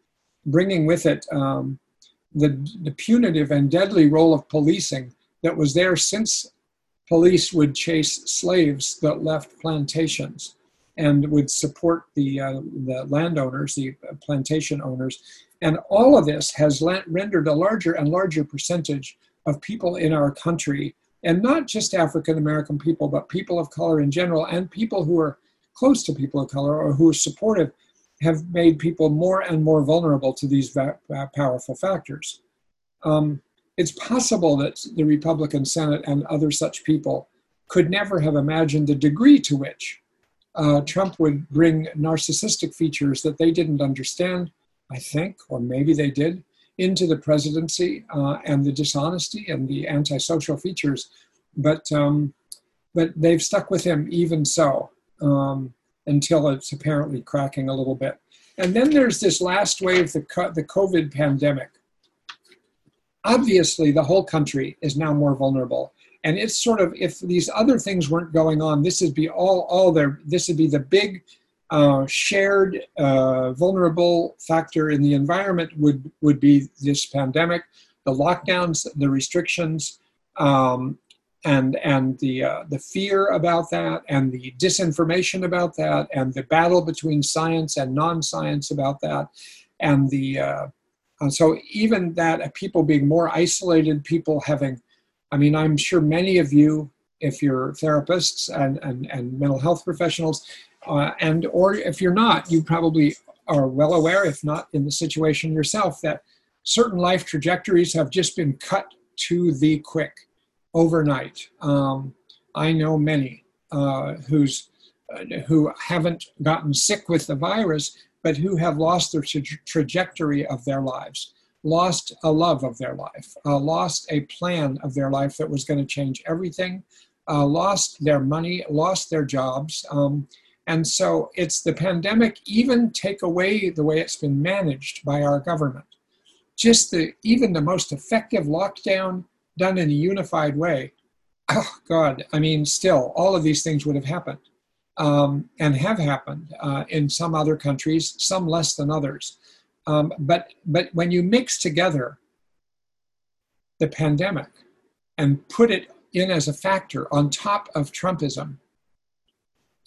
bringing with it um, the, the punitive and deadly role of policing that was there since police would chase slaves that left plantations and would support the, uh, the landowners, the plantation owners. And all of this has rendered a larger and larger percentage of people in our country and not just African American people, but people of color in general, and people who are close to people of color or who are supportive, have made people more and more vulnerable to these va- powerful factors. Um, it's possible that the Republican Senate and other such people could never have imagined the degree to which uh, Trump would bring narcissistic features that they didn't understand, I think, or maybe they did, into the presidency uh, and the dishonesty and the antisocial features. But um, but they've stuck with him even so um, until it's apparently cracking a little bit. And then there's this last wave, the the COVID pandemic. Obviously, the whole country is now more vulnerable and it's sort of if these other things weren't going on this would be all all there this would be the big shared uh, vulnerable factor in the environment would would be this pandemic the lockdowns the restrictions um, and and the uh, the fear about that and the disinformation about that and the battle between science and non-science about that and the uh, so even that uh, people being more isolated people having I mean, I'm sure many of you, if you're therapists and, and, and mental health professionals, uh, and or if you're not, you probably are well aware, if not in the situation yourself, that certain life trajectories have just been cut to the quick overnight. Um, I know many uh, who's uh, who haven't gotten sick with the virus, but who have lost their tra- trajectory of their lives lost a love of their life, uh, lost a plan of their life that was going to change everything, uh, lost their money, lost their jobs. Um, and so it's the pandemic, even take away the way it's been managed by our government. Just the even the most effective lockdown done in a unified way. Oh God, I mean, still, all of these things would have happened um, and have happened uh, in some other countries, some less than others. Um, but, but when you mix together the pandemic and put it in as a factor on top of Trumpism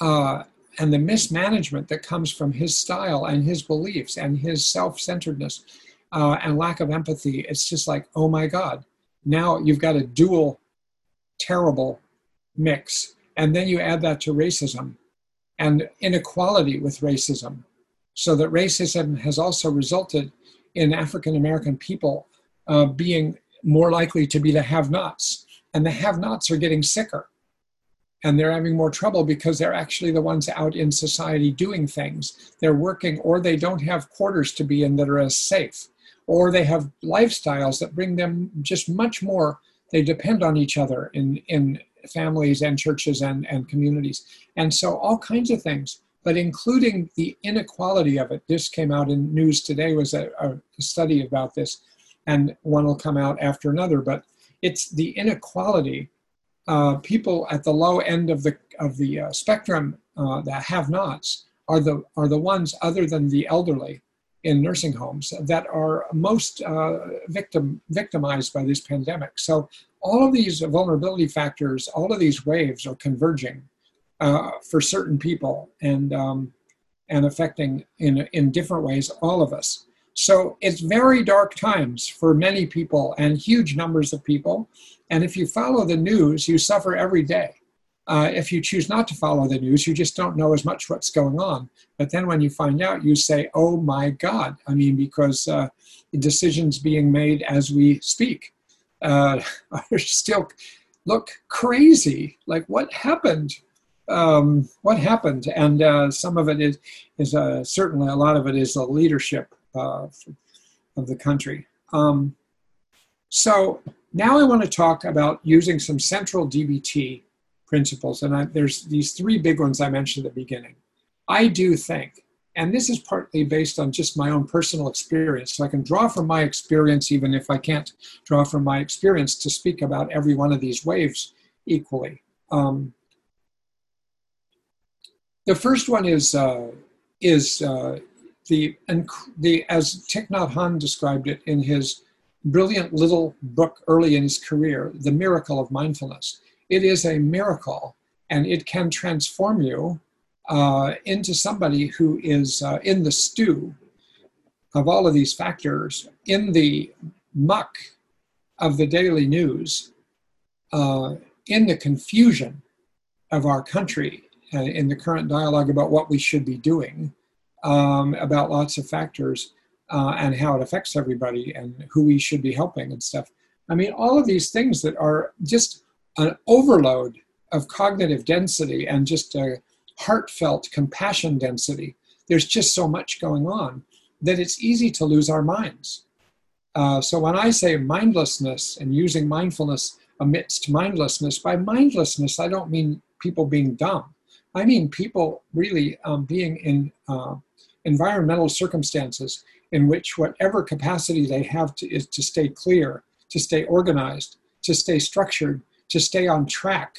uh, and the mismanagement that comes from his style and his beliefs and his self centeredness uh, and lack of empathy, it's just like, oh my God, now you've got a dual terrible mix. And then you add that to racism and inequality with racism so that racism has also resulted in African American people uh, being more likely to be the have nots. And the have nots are getting sicker. And they're having more trouble because they're actually the ones out in society doing things. They're working, or they don't have quarters to be in that are as safe, or they have lifestyles that bring them just much more. They depend on each other in, in families and churches and, and communities. And so, all kinds of things but including the inequality of it. This came out in news today was a, a, study about this, and one will come out after another. But it's the inequality. Uh, people at the low end of the of the uh, spectrum uh, that have-nots are the are the ones other than the elderly in nursing homes that are most uh, victim victimized by this pandemic. So all of these vulnerability factors, all of these waves are converging uh, for certain people and um, and affecting in in different ways all of us. So it's very dark times for many people and huge numbers of people. And if you follow the news, you suffer every day. Uh, if you choose not to follow the news, you just don't know as much what's going on. But then when you find out, you say, "Oh my God!" I mean, because uh, decisions being made as we speak uh, [laughs] are still look crazy. Like what happened? um, what happened, and uh, some of it is is uh, certainly a lot of it is the leadership uh, of the country. Um, so now I want to talk about using some central DBT principles, and I, there's these three big ones I mentioned at the beginning. I do think, and this is partly based on just my own personal experience, so I can draw from my experience, even if I can't draw from my experience to speak about every one of these waves equally. Um, the first one is uh, is uh, the the as Thich Nhat Hanh described it in his brilliant little book early in his career, The Miracle of Mindfulness. It is a miracle, and it can transform you uh, into somebody who is uh, in the stew of all of these factors, in the muck of the daily news, uh, in the confusion of our country, uh, in the current dialogue about what we should be doing, um, about lots of factors uh, and how it affects everybody and who we should be helping and stuff. I mean, all of these things that are just an overload of cognitive density and just a heartfelt compassion density. There's just so much going on that it's easy to lose our minds. Uh, so when I say mindlessness and using mindfulness amidst mindlessness, by mindlessness, I don't mean people being dumb. I mean people really um, being in uh, environmental circumstances in which whatever capacity they have to, is to stay clear, to stay organized, to stay structured, to stay on track,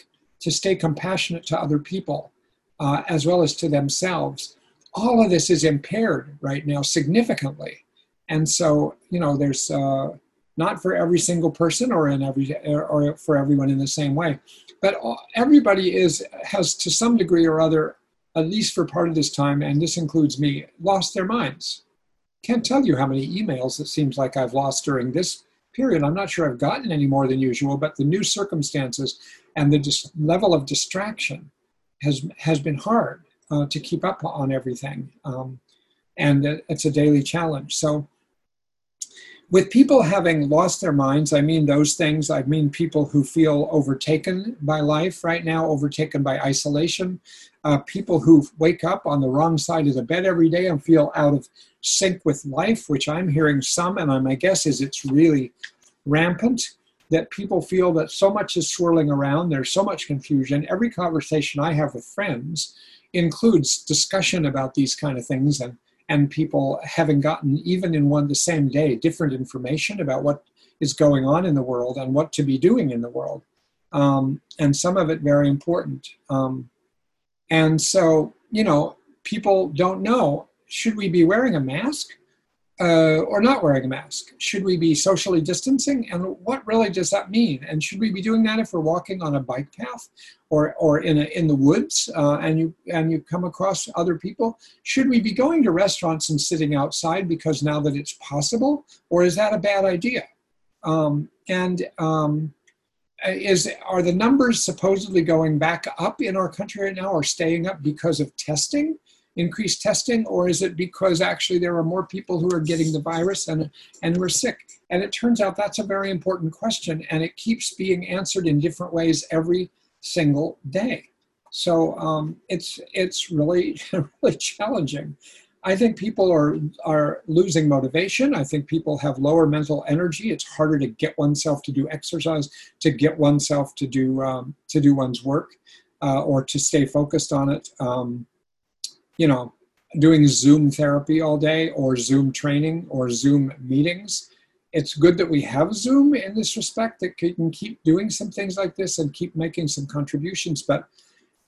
to stay compassionate to other people, uh, as well as to themselves. All of this is impaired right now significantly. And so, you know, there's uh, not for every single person or in every or for everyone in the same way, but everybody is has to some degree or other, at least for part of this time, and this includes me, lost their minds. Can't tell you how many emails it seems like I've lost during this period. I'm not sure I've gotten any more than usual, but the new circumstances and the dis- level of distraction has has been hard uh, to keep up on everything, um, and it's a daily challenge. So, with people having lost their minds, I mean those things. I mean people who feel overtaken by life right now, overtaken by isolation, uh, people who wake up on the wrong side of the bed every day and feel out of sync with life, which I'm hearing some, and my guess is it's really rampant. That people feel that so much is swirling around, there's so much confusion. Every conversation I have with friends includes discussion about these kind of things and, and people having gotten, even in one the same day, different information about what is going on in the world and what to be doing in the world. Um, and some of it very important. Um, and so, you know, people don't know should we be wearing a mask uh, or not wearing a mask? Should we be socially distancing? And what really does that mean? And should we be doing that if we're walking on a bike path or, or in, a, in the woods uh, and, you, and you come across other people? Should we be going to restaurants and sitting outside because now that it's possible? Or is that a bad idea? Um, and um, is are the numbers supposedly going back up in our country right now or staying up because of testing increased testing or is it because actually there are more people who are getting the virus and and we're sick and it turns out that's a very important question and it keeps being answered in different ways every single day so um, it's it's really [laughs] really challenging I think people are are losing motivation. I think people have lower mental energy. It's harder to get oneself to do exercise, to get oneself to do um, to do one's work, uh, or to stay focused on it. Um, you know, doing Zoom therapy all day, or Zoom training, or Zoom meetings. It's good that we have Zoom in this respect that can keep doing some things like this and keep making some contributions. But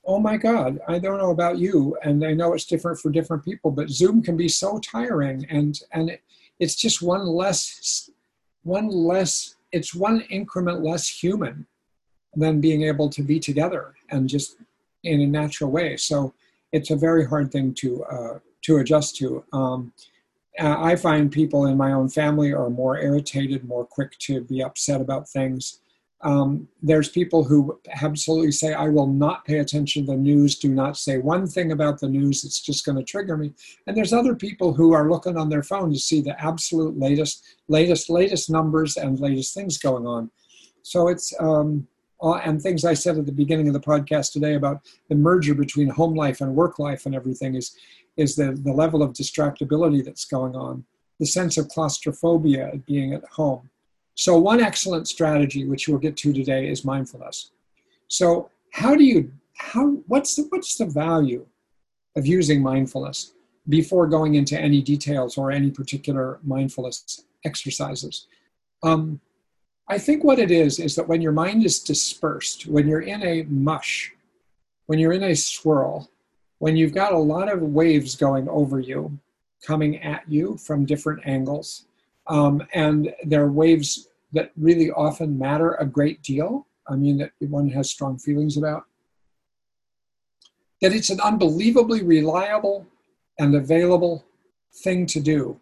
oh my God, I don't know about you, and I know it's different for different people, but Zoom can be so tiring, and and it, it's just one less, one less, it's one increment less human than being able to be together and just in a natural way. So it's a very hard thing to uh, to adjust to. Um, I find people in my own family are more irritated, more quick to be upset about things. Um, there's people who absolutely say, I will not pay attention to the news, do not say one thing about the news, it's just going to trigger me. And there's other people who are looking on their phone to see the absolute latest, latest, latest numbers and latest things going on. So it's, um, and things I said at the beginning of the podcast today about the merger between home life and work life and everything is, is the, the level of distractibility that's going on, the sense of claustrophobia at being at home so, one excellent strategy, which we'll get to today, is mindfulness. So, how do you, how, what's the, what's the value of using mindfulness before going into any details or any particular mindfulness exercises? Um, I think what it is is that when your mind is dispersed, when you're in a mush, when you're in a swirl, when you've got a lot of waves going over you, coming at you from different angles, um, and there are waves that really often matter a great deal. I mean, that one has strong feelings about. That it's an unbelievably reliable and available thing to do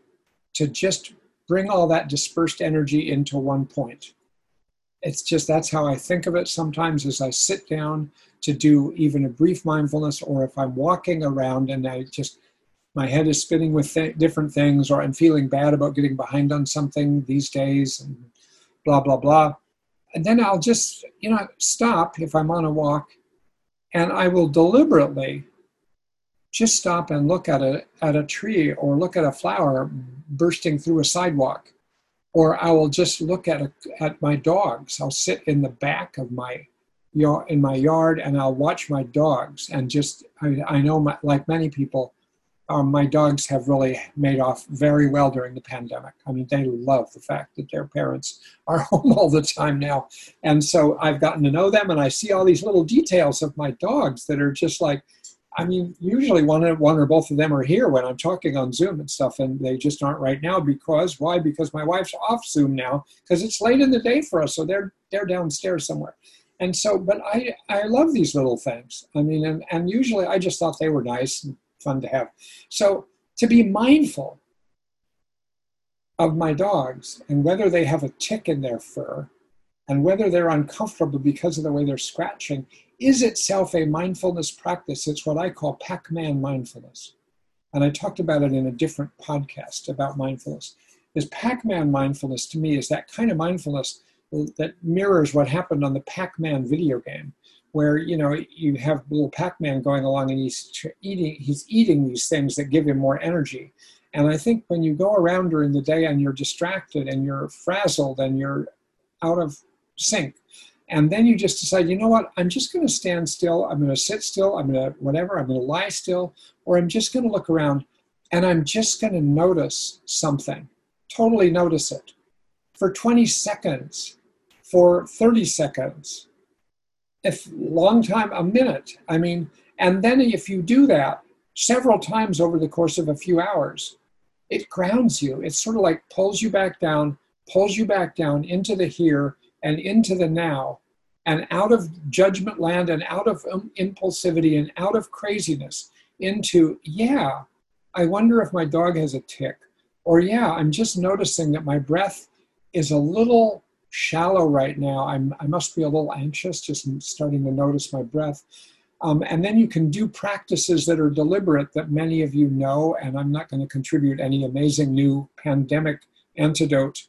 to just bring all that dispersed energy into one point. it's just that's how I think of it sometimes as I sit down to do even a brief mindfulness, or if I'm walking around and I just my head is spinning with th- different things, or I'm feeling bad about getting behind on something these days, and blah blah blah. And then I'll just you know stop if I'm on a walk, and I will deliberately just stop and look at a at a tree or look at a flower bursting through a sidewalk or I will just look at a, at my dogs. I'll sit in the back of my yard in my yard and I'll watch my dogs and just I, I know my, like many people, um, my dogs have really made off very well during the pandemic. I mean, they love the fact that their parents [laughs] are home all the time now, and so I've gotten to know them and I see all these little details of my dogs that are just like I mean, usually one, one or both of them are here when I'm talking on Zoom and stuff, and they just aren't right now because why? Because my wife's off Zoom now because it's late in the day for us, so they're they're downstairs somewhere. And so, but I I love these little things. I mean, and, and usually I just thought they were nice and fun to have. So to be mindful of my dogs and whether they have a tick in their fur and whether they're uncomfortable because of the way they're scratching is itself a mindfulness practice. It's what I call Pac Man mindfulness. And I talked about it in a different podcast about mindfulness. This Pac Man mindfulness to me is that kind of mindfulness that mirrors what happened on the Pac Man video game, where you know you have little Pac Man going along and he's eating he's eating these things that give him more energy. And I think when you go around during the day and you're distracted and you're frazzled and you're out of sync, and then you just decide, you know what, I'm just going to stand still. I'm going to sit still. I'm going to whatever. I'm going to lie still, or I'm just going to look around and I'm just going to notice something. Totally notice it for 20 seconds, for 30 seconds, if long time, a minute. I mean, and then if you do that several times over the course of a few hours, it grounds you. It sort of like pulls you back down, pulls you back down into the here and into the now and out of judgment land and out of um, impulsivity and out of craziness into, yeah, I wonder if my dog has a tick. Or, yeah, I'm just noticing that my breath is a little shallow right now. I'm, I must be a little anxious, just starting to notice my breath. Um, and then you can do practices that are deliberate that many of you know, and I'm not going to contribute any amazing new pandemic antidote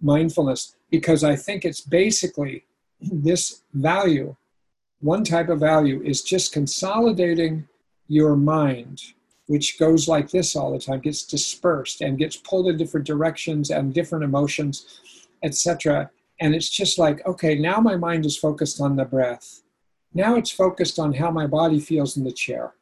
mindfulness because I think it's basically this value, one type of value, is just consolidating your mind, which goes like this all the time, gets dispersed and gets pulled in different directions and different emotions, etc. And it's just like, okay, now my mind is focused on the breath. Now it's focused on how my body feels in the chair.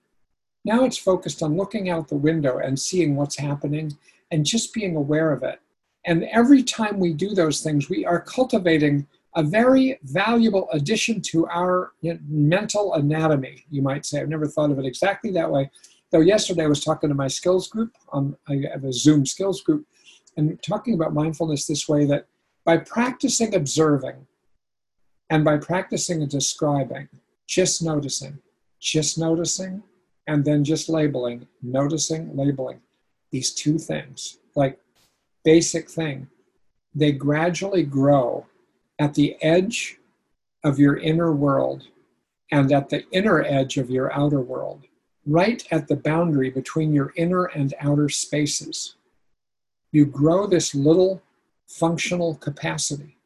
Now it's focused on looking out the window and seeing what's happening and just being aware of it. And every time we do those things, we are cultivating a very valuable addition to our mental anatomy, you might say. I've never thought of it exactly that way. Though yesterday I was talking to my skills group, on, I have a Zoom skills group, and talking about mindfulness this way that by practicing observing and by practicing and describing, just noticing, just noticing, and then just labeling, noticing, labeling, these two things, like basic thing, they gradually grow at the edge of your inner world and at the inner edge of your outer world, right at the boundary between your inner and outer spaces. You grow this little functional capacity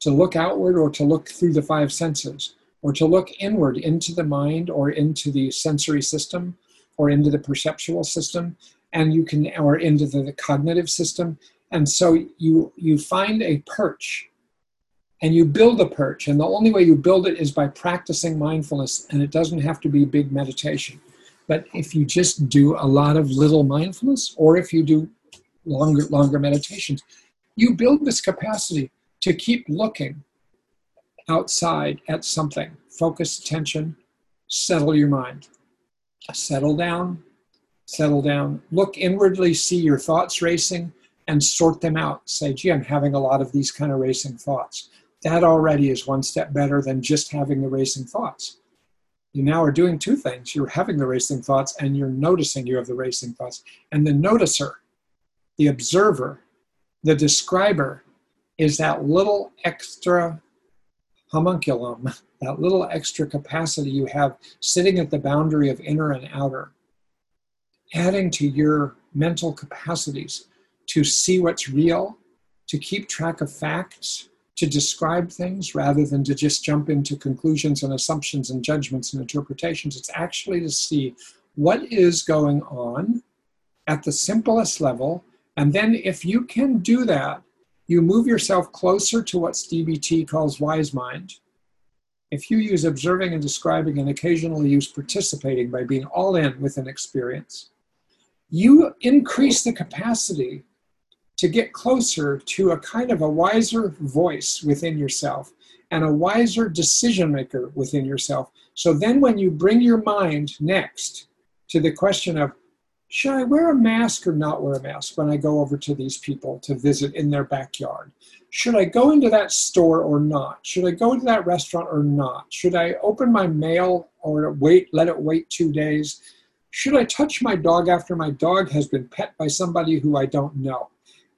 to look outward or to look through the five senses or to look inward into the mind or into the sensory system or into the perceptual system and you can or into the, the cognitive system and so you you find a perch and you build a perch. And the only way you build it is by practicing mindfulness, and it doesn't have to be big meditation. But if you just do a lot of little mindfulness, or if you do longer, longer meditations, you build this capacity to keep looking outside at something. Focus attention, settle your mind. Settle down, settle down. Look inwardly, see your thoughts racing, and sort them out. Say, gee, I'm having a lot of these kind of racing thoughts that already is one step better than just having the racing thoughts. You now are doing two things. You're having the racing thoughts and you're noticing you have the racing thoughts. And the noticer, the observer, the describer is that little extra homunculum, that little extra capacity you have sitting at the boundary of inner and outer, adding to your mental capacities to see what's real, to keep track of facts, to describe things rather than to just jump into conclusions and assumptions and judgments and interpretations. It's actually to see what is going on at the simplest level. And then, if you can do that, you move yourself closer to what DBT calls wise mind. If you use observing and describing and occasionally use participating by being all in with an experience, you increase the capacity to get closer to a kind of a wiser voice within yourself and a wiser decision maker within yourself. So then, when you bring your mind next to the question of, should I wear a mask or not wear a mask when I go over to these people to visit in their backyard? Should I go into that store or not? Should I go to that restaurant or not? Should I open my mail or wait, let it wait two days? Should I touch my dog after my dog has been pet by somebody who I don't know?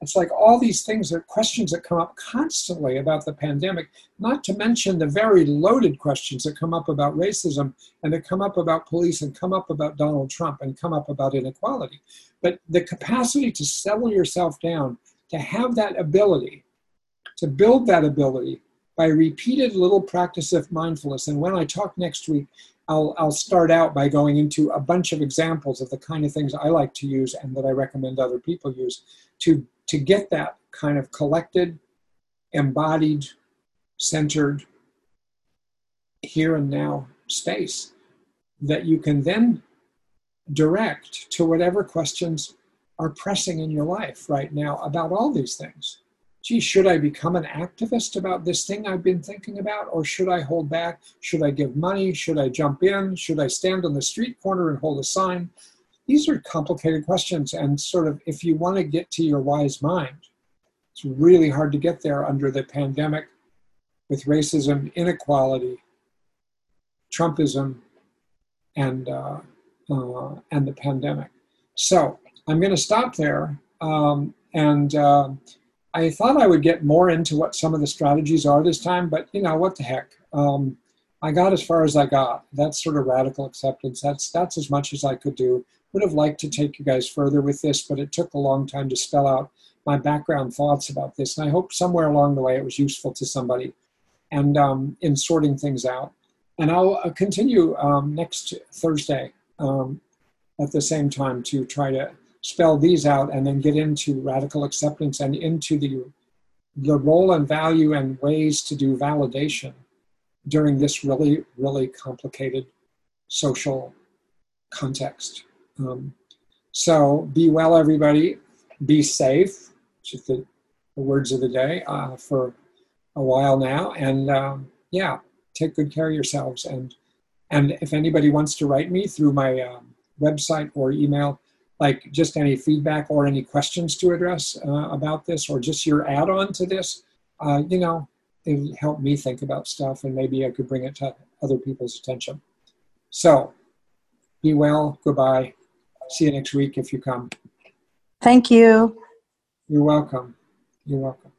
It's like all these things are questions that come up constantly about the pandemic, not to mention the very loaded questions that come up about racism and that come up about police and come up about Donald Trump and come up about inequality. But the capacity to settle yourself down, to have that ability, to build that ability by repeated little practice of mindfulness. And when I talk next week, I'll, I'll start out by going into a bunch of examples of the kind of things I like to use and that I recommend other people use to to get that kind of collected, embodied, centered, here and now space that you can then direct to whatever questions are pressing in your life right now about all these things. Gee, should I become an activist about this thing I've been thinking about? Or should I hold back? Should I give money? Should I jump in? Should I stand on the street corner and hold a sign? These are complicated questions, and sort of if you want to get to your wise mind, it's really hard to get there under the pandemic with racism, inequality, Trumpism, and uh, uh, and the pandemic. So I'm going to stop there, um, and uh, I thought I would get more into what some of the strategies are this time, but you know what the heck. Um, I got as far as I got. That's sort of radical acceptance. That's that's as much as I could do would have liked to take you guys further with this, but it took a long time to spell out my background thoughts about this. And I hope somewhere along the way it was useful to somebody and um, in sorting things out. And I'll uh, continue um, next Thursday um, at the same time to try to spell these out and then get into radical acceptance and into the, the role and value and ways to do validation during this really, really complicated social context. Um, so be well, everybody. Be safe. Just the, the words of the day uh, for a while now, and um, yeah, take good care of yourselves. And and if anybody wants to write me through my um, website or email, like just any feedback or any questions to address uh, about this, or just your add-on to this, uh, you know, it help me think about stuff, and maybe I could bring it to other people's attention. So, be well. Goodbye. See you next week if you come. Thank you. You're welcome. You're welcome.